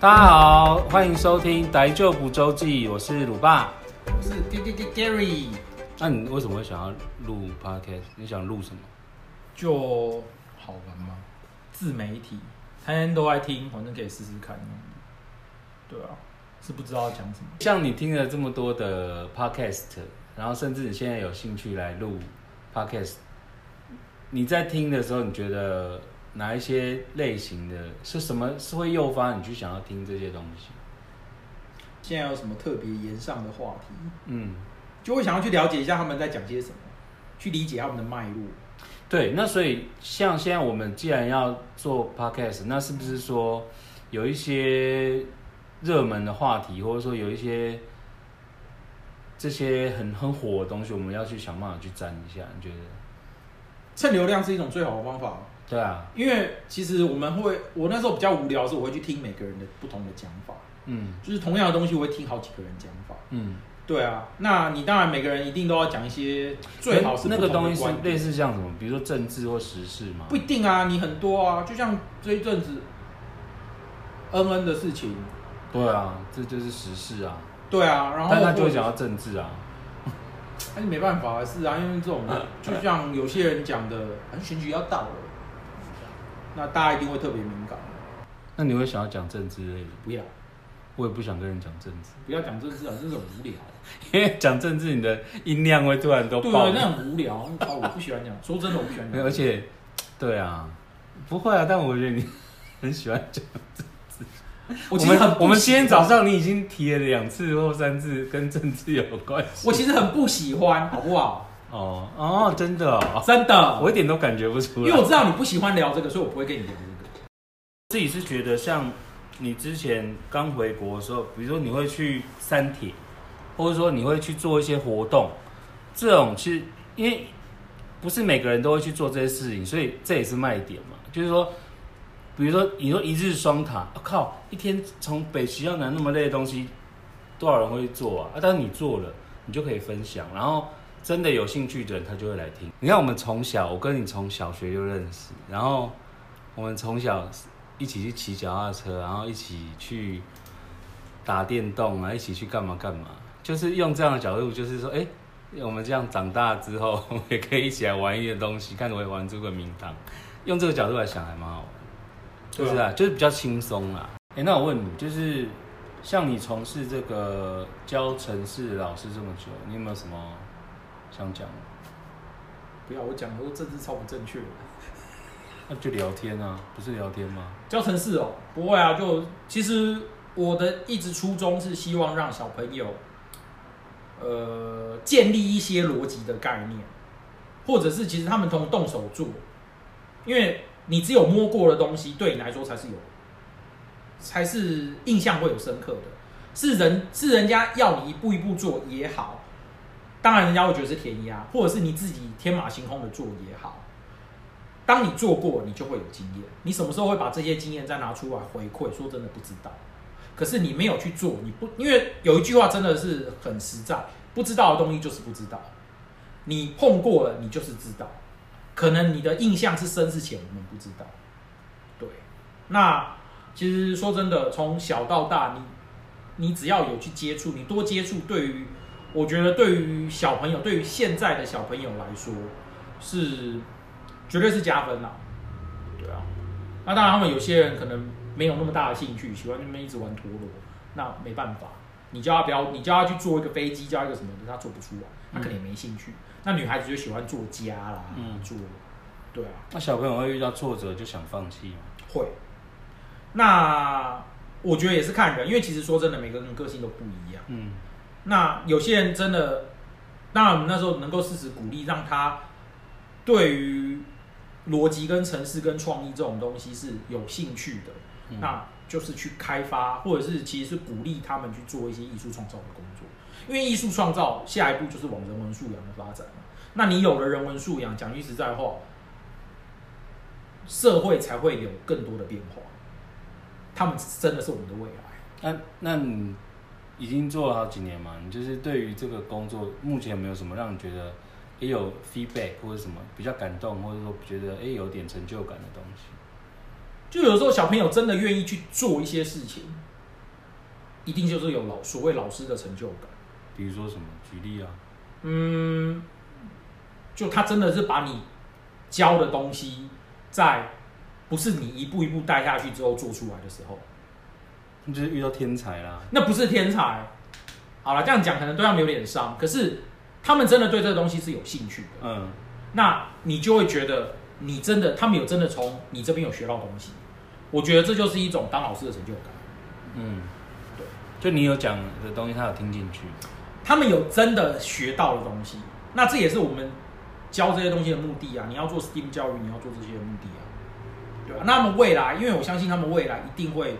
大家好，欢迎收听《大丈夫周记》，我是鲁爸，我是 D D D Gary。那、啊、你为什么会想要录 Podcast？你想录什么？就好玩嘛？自媒体，天天都爱听，反正可以试试看。对啊，是不知道讲什么。像你听了这么多的 Podcast，然后甚至你现在有兴趣来录 Podcast，你在听的时候，你觉得？哪一些类型的，是什么是会诱发你去想要听这些东西？现在有什么特别炎上的话题？嗯，就会想要去了解一下他们在讲些什么，去理解他们的脉络。对，那所以像现在我们既然要做 podcast，那是不是说有一些热门的话题，或者说有一些这些很很火的东西，我们要去想办法去沾一下？你觉得？蹭流量是一种最好的方法。对啊，因为其实我们会，我那时候比较无聊的时候，我会去听每个人的不同的讲法，嗯，就是同样的东西，我会听好几个人讲法，嗯，对啊，那你当然每个人一定都要讲一些最好是那个东西是类似像什么，比如说政治或时事嘛？不一定啊，你很多啊，就像这一阵子恩恩的事情，对啊，这就是时事啊，对啊，然后但他就会讲到政治啊。那你没办法，是啊，因为这种 就像有些人讲的，选举要到了，那大家一定会特别敏感。那你会想要讲政治类的？不要，我也不想跟人讲政治。不要讲政治啊，这种无聊。因为讲政治，你的音量会突然都爆。对，那很无聊。我不喜欢讲。说真的，我不喜欢讲。而且，对啊，不会啊，但我觉得你 很喜欢讲。我，其实很我们我们今天早上你已经提了两次或三次跟政治有关系。我其实很不喜欢，好不好？哦哦，真的哦，真的，我一点都感觉不出来。因为我知道你不喜欢聊这个，所以我不会跟你聊这个。自己是觉得像你之前刚回国的时候，比如说你会去三铁，或者说你会去做一些活动，这种其实因为不是每个人都会去做这些事情，所以这也是卖点嘛，就是说。比如说，你说一日双塔，我、啊、靠，一天从北骑到南那么累的东西，多少人会做啊？啊，但是你做了，你就可以分享，然后真的有兴趣的人，他就会来听。你看，我们从小，我跟你从小学就认识，然后我们从小一起去骑脚踏车，然后一起去打电动啊，一起去干嘛干嘛，就是用这样的角度，就是说，哎，我们这样长大之后，我们也可以一起来玩一些东西，看我会玩出个名堂。用这个角度来想，还蛮好玩。就是啊，就是比较轻松啦。哎、欸，那我问你，就是像你从事这个教城市老师这么久，你有没有什么想讲？不要我讲，我政治超不正确。那就聊天啊，不是聊天吗？教程式哦，不会啊，就其实我的一直初衷是希望让小朋友，呃，建立一些逻辑的概念，或者是其实他们从动手做，因为。你只有摸过的东西，对你来说才是有，才是印象会有深刻的。是人是人家要你一步一步做也好，当然人家会觉得是填鸭，或者是你自己天马行空的做也好。当你做过，你就会有经验。你什么时候会把这些经验再拿出来回馈？说真的不知道。可是你没有去做，你不因为有一句话真的是很实在，不知道的东西就是不知道。你碰过了，你就是知道。可能你的印象是深是浅，我们不知道。对，那其实说真的，从小到大，你你只要有去接触，你多接触，对于我觉得对于小朋友，对于现在的小朋友来说，是绝对是加分啦。对啊，那当然他们有些人可能没有那么大的兴趣，喜欢那边一直玩陀螺，那没办法，你叫他不要，你叫他去做一个飞机，叫一个什么的，他做不出来，他可能也没兴趣。那女孩子就喜欢做家啦，嗯，做，对啊。那小朋友会遇到挫折就想放弃吗？会。那我觉得也是看人，因为其实说真的，每个人个性都不一样。嗯。那有些人真的，当然我们那时候能够适时鼓励，让他对于逻辑跟程式跟创意这种东西是有兴趣的，嗯，那就是去开发，或者是其实是鼓励他们去做一些艺术创造的工作。因为艺术创造下一步就是往人文素养的发展嘛，那你有了人文素养，讲句实在话，社会才会有更多的变化。他们真的是我们的未来。那那你已经做了好几年嘛？你就是对于这个工作，目前有没有什么让你觉得也有 feedback 或者什么比较感动，或者说觉得哎有点成就感的东西？就有时候小朋友真的愿意去做一些事情，一定就是有老所谓老师的成就感。比如说什么？举例啊？嗯，就他真的是把你教的东西，在不是你一步一步带下去之后做出来的时候，你就是遇到天才啦。那不是天才。好了，这样讲可能对他们有点伤，可是他们真的对这个东西是有兴趣的。嗯，那你就会觉得你真的，他们有真的从你这边有学到东西。我觉得这就是一种当老师的成就感。嗯，对，就你有讲的东西，他有听进去。他们有真的学到的东西，那这也是我们教这些东西的目的啊！你要做 STEAM 教育，你要做这些的目的啊，对吧？那他们未来，因为我相信他们未来一定会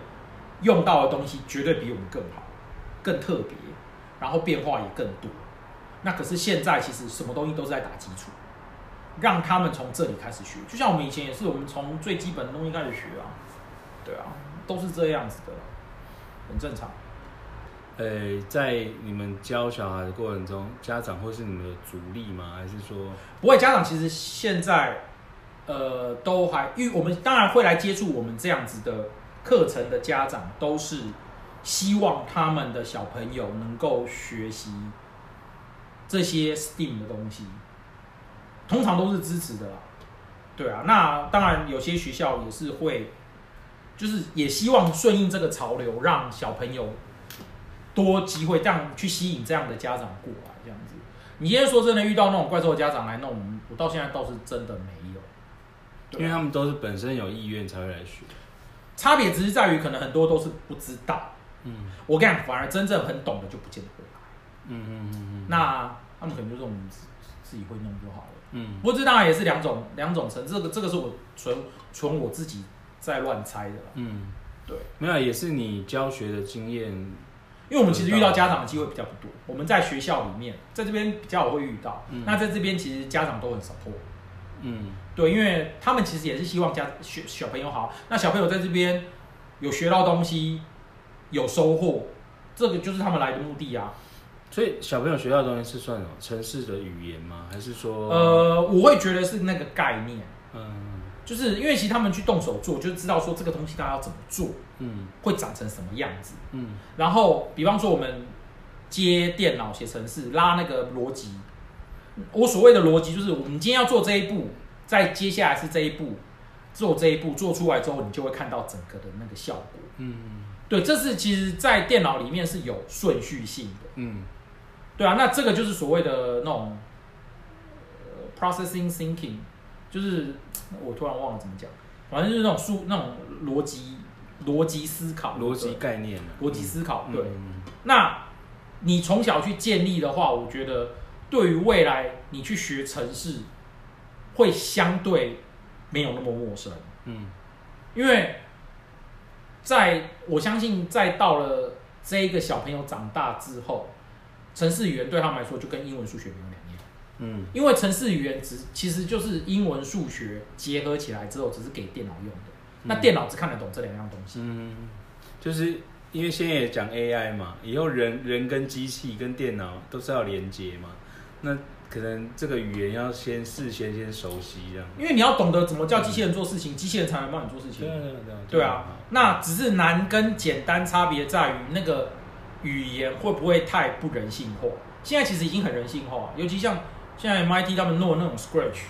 用到的东西绝对比我们更好、更特别，然后变化也更多。那可是现在其实什么东西都是在打基础，让他们从这里开始学。就像我们以前也是，我们从最基本的东西开始学啊，对啊，都是这样子的，很正常。呃，在你们教小孩的过程中，家长会是你们的主力吗？还是说不会？家长其实现在，呃，都还，因为我们当然会来接触我们这样子的课程的家长，都是希望他们的小朋友能够学习这些 STEAM 的东西，通常都是支持的啦。对啊，那当然有些学校也是会，就是也希望顺应这个潮流，让小朋友。多机会这样去吸引这样的家长过来，这样子。你今天说真的遇到那种怪兽的家长来弄，我到现在倒是真的没有，因为他们都是本身有意愿才会来学。差别只是在于，可能很多都是不知道。嗯，我跟你讲，反而真正很懂的就不见得会来。嗯嗯嗯嗯。那他们可能就是我们自己会弄就好了。嗯。不过这当然也是两种两种层，这个这个是我纯纯我自己在乱猜的。嗯，对，没有，也是你教学的经验。因为我们其实遇到家长的机会比较不多，我们在学校里面，在这边比较会遇到。嗯、那在这边其实家长都很 support。嗯，对，因为他们其实也是希望家小小朋友好。那小朋友在这边有学到东西，有收获，这个就是他们来的目的啊。所以小朋友学到的东西是算什么？城市的语言吗？还是说？呃，我会觉得是那个概念。嗯。就是因为其实他们去动手做，就知道说这个东西他要怎么做，嗯，会长成什么样子，嗯。然后，比方说我们接电脑写程式，拉那个逻辑。我所谓的逻辑就是，我们今天要做这一步，再接下来是这一步，做这一步做出来之后，你就会看到整个的那个效果，嗯。对，这是其实，在电脑里面是有顺序性的，嗯。对啊，那这个就是所谓的那种、呃、processing thinking。就是我突然忘了怎么讲，反正就是那种数那种逻辑逻辑思考逻辑概念逻辑思考。嗯、对，嗯、那你从小去建立的话，我觉得对于未来你去学城市，会相对没有那么陌生。嗯，因为在我相信，在到了这一个小朋友长大之后，城市语言对他们来说就跟英文数学没有两样。嗯，因为城市语言只其实就是英文数学结合起来之后，只是给电脑用的。那电脑只看得懂这两样东西。嗯，就是因为现在也讲 AI 嘛，以后人人跟机器跟电脑都是要连接嘛，那可能这个语言要先事先先熟悉这样。因为你要懂得怎么叫机器人做事情，机器人才能帮你做事情。对对对。对啊，那只是难跟简单差别在于那个语言会不会太不人性化。现在其实已经很人性化，尤其像。现在 MIT 他们弄的那种 Scratch，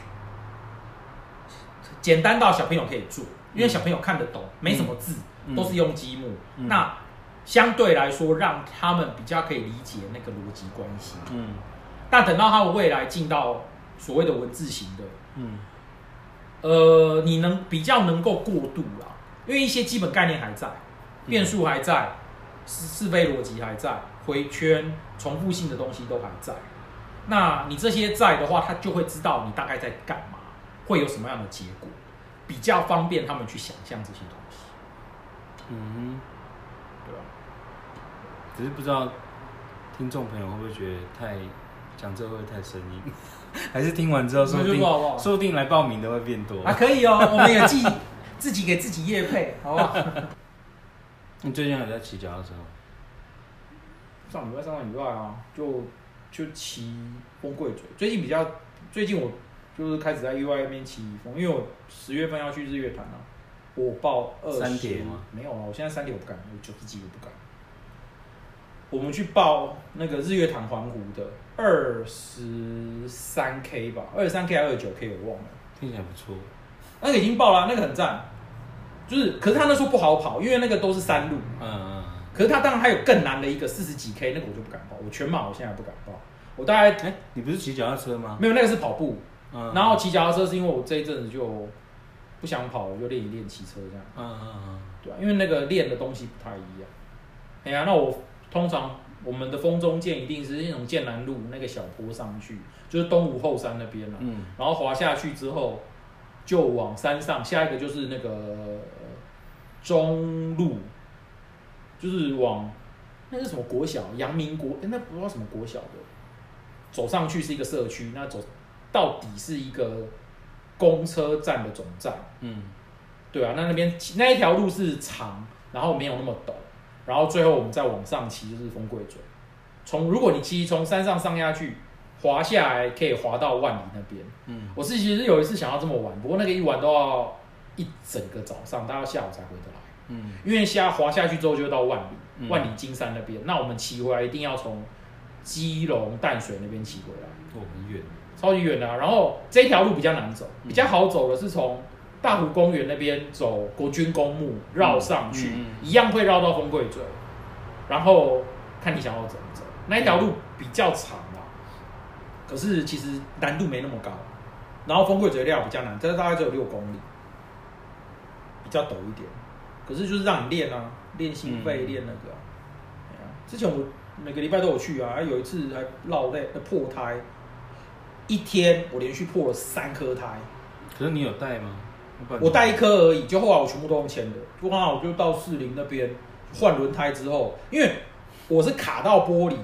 简单到小朋友可以做，因为小朋友看得懂，嗯、没什么字，嗯、都是用积木。嗯、那相对来说，让他们比较可以理解那个逻辑关系。嗯。但等到他的未来进到所谓的文字型的，嗯，呃，你能比较能够过渡啦，因为一些基本概念还在，变数还在，是是非逻辑还在，回圈重复性的东西都还在。那你这些在的话，他就会知道你大概在干嘛，会有什么样的结果，比较方便他们去想象这些东西。嗯，对吧？只是不知道听众朋友会不会觉得太讲这会不会太生硬，还是听完之后说不定说不定来报名的会变多。还可以哦，我们也记自己给自己业配，好不好？你最近有在骑脚踏车吗？上礼拜、上个礼拜啊，就。就骑风贵嘴，最近比较，最近我就是开始在 UI 那边骑风，因为我十月份要去日月潭啊，我报二十，三铁吗？没有啊，我现在三铁我不敢，我九十几我不敢。我们去报那个日月潭环湖的二十三 K 吧，二十三 K 还是二十九 K 我忘了，听起来不错。那个已经报了，那个很赞，就是可是他那时候不好跑，因为那个都是山路。嗯嗯。可是他当然还有更难的一个四十几 K，那个我就不敢报。我全马我现在不敢报。我大概哎，你不是骑脚踏车吗？没有，那个是跑步。嗯。然后骑脚踏车是因为我这一阵子就不想跑，我就练一练骑车这样。嗯嗯嗯。对，因为那个练的东西不太一样。哎呀，那我通常我们的风中剑一定是那种剑南路那个小坡上去，就是东吴后山那边了。嗯。然后滑下去之后，就往山上，下一个就是那个中路，就是往那是什么国小？阳明国？哎，那不知道什么国小的。走上去是一个社区，那走到底是一个公车站的总站。嗯，对啊，那那边那一条路是长，然后没有那么陡，然后最后我们再往上骑就是风贵嘴。从如果你骑从山上上下去，滑下来可以滑到万里那边。嗯，我是其实有一次想要这么玩，不过那个一玩都要一整个早上，大概下午才回得来。嗯，因为下滑下去之后就会到万里，嗯、万里金山那边，那我们骑回来一定要从。基隆淡水那边骑回来，哦，很远，超级远的啊。然后这条路比较难走，比较好走的是从大湖公园那边走国军公墓绕上去，一样会绕到风柜嘴，然后看你想要怎么走。那一条路比较长啊，可是其实难度没那么高。然后风柜嘴料比较难，这大概只有六公里，比较陡一点。可是就是让你练啊，练心肺，练那个。之前我。每个礼拜都有去啊，有一次还落泪破胎，一天我连续破了三颗胎。可是你有带吗？我带一颗而已，就后来我全部都用签的。就刚好我就到士林那边换轮胎之后，因为我是卡到玻璃，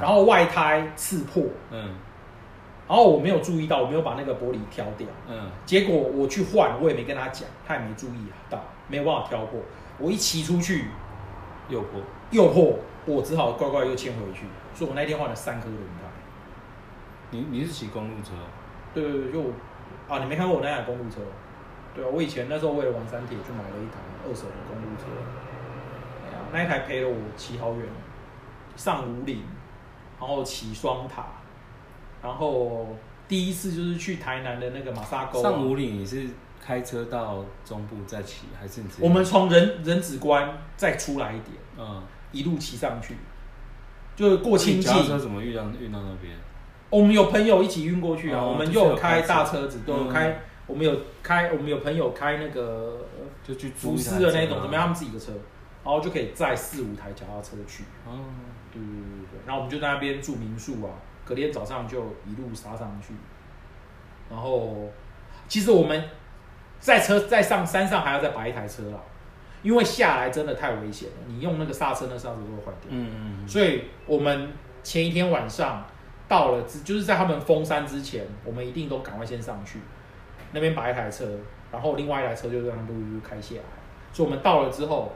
然后外胎刺破，嗯，然后我没有注意到，我没有把那个玻璃挑掉，嗯，结果我去换，我也没跟他讲，他也没注意到，没有办法挑破。我一骑出去又破，又破。我只好乖乖又牵回去，所以我那天换了三颗轮胎。你你是骑公路车？对对对，就啊，你没看过我那台公路车？对啊，我以前那时候为了玩三铁，就买了一台二手的公路车。那一台陪了我骑好远，上五岭，然后骑双塔，然后第一次就是去台南的那个马沙沟。上五岭你是开车到中部再骑，还是你？我们从人人子关再出来一点。嗯。一路骑上去，就是过清境。车怎么运到运到那边？我们有朋友一起运过去啊。哦、我们又有开大车子，都有开。嗯、我们有开，我们有朋友开那个，就去福斯的那种，怎么样？他们自己的车，然后就可以载四五台脚踏车去。哦，对对对对。然后我们就在那边住民宿啊，隔天早上就一路杀上去。然后，其实我们在车在上山上还要再摆一台车啦。因为下来真的太危险了，你用那个刹车，那刹车都会坏掉。嗯嗯。所以我们前一天晚上到了之，就是在他们封山之前，我们一定都赶快先上去，那边摆一台车，然后另外一台车就这样陆陆开下来。所以我们到了之后，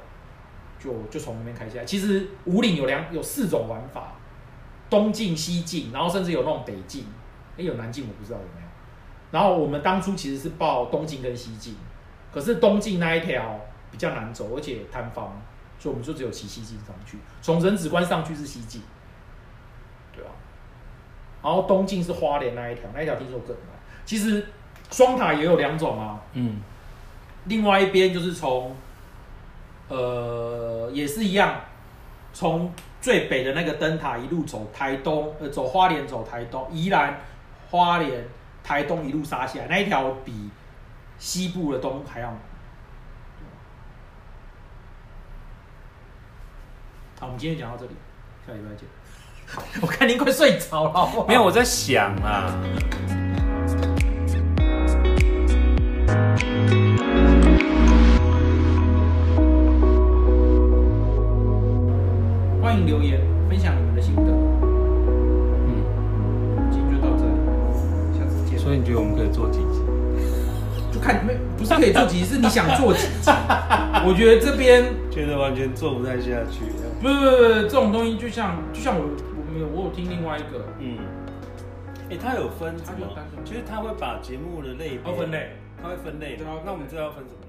就就从那边开下来。其实五岭有两有四种玩法，东进西进，然后甚至有那种北进，哎，有南进我不知道有没有。然后我们当初其实是报东进跟西进，可是东进那一条。比较难走，而且塌方，所以我们就只有骑西进上去。从人子关上去是西进，对啊。然后东进是花莲那一条，那一条听说更难。其实双塔也有两种啊，嗯。另外一边就是从，呃，也是一样，从最北的那个灯塔一路走台东，呃，走花莲走台东，宜兰花莲台东一路杀下来，那一条比西部的东还要。好，我们今天讲到这里，下礼拜见。我看您快睡着了，没有，我在想啊。欢迎留言分享你们的心得。嗯，今天就到这里，下次见。所以你觉得我们可以做几集？就看没，不是可以做几集，是你想做几集？我觉得这边觉得完全做不太下去。不是不是不是，这种东西就像就像我我没有我有听另外一个嗯，哎、欸，他有分什么？其实他会把节目的类别分类，他会分类。对啊，那我们知道要分什么？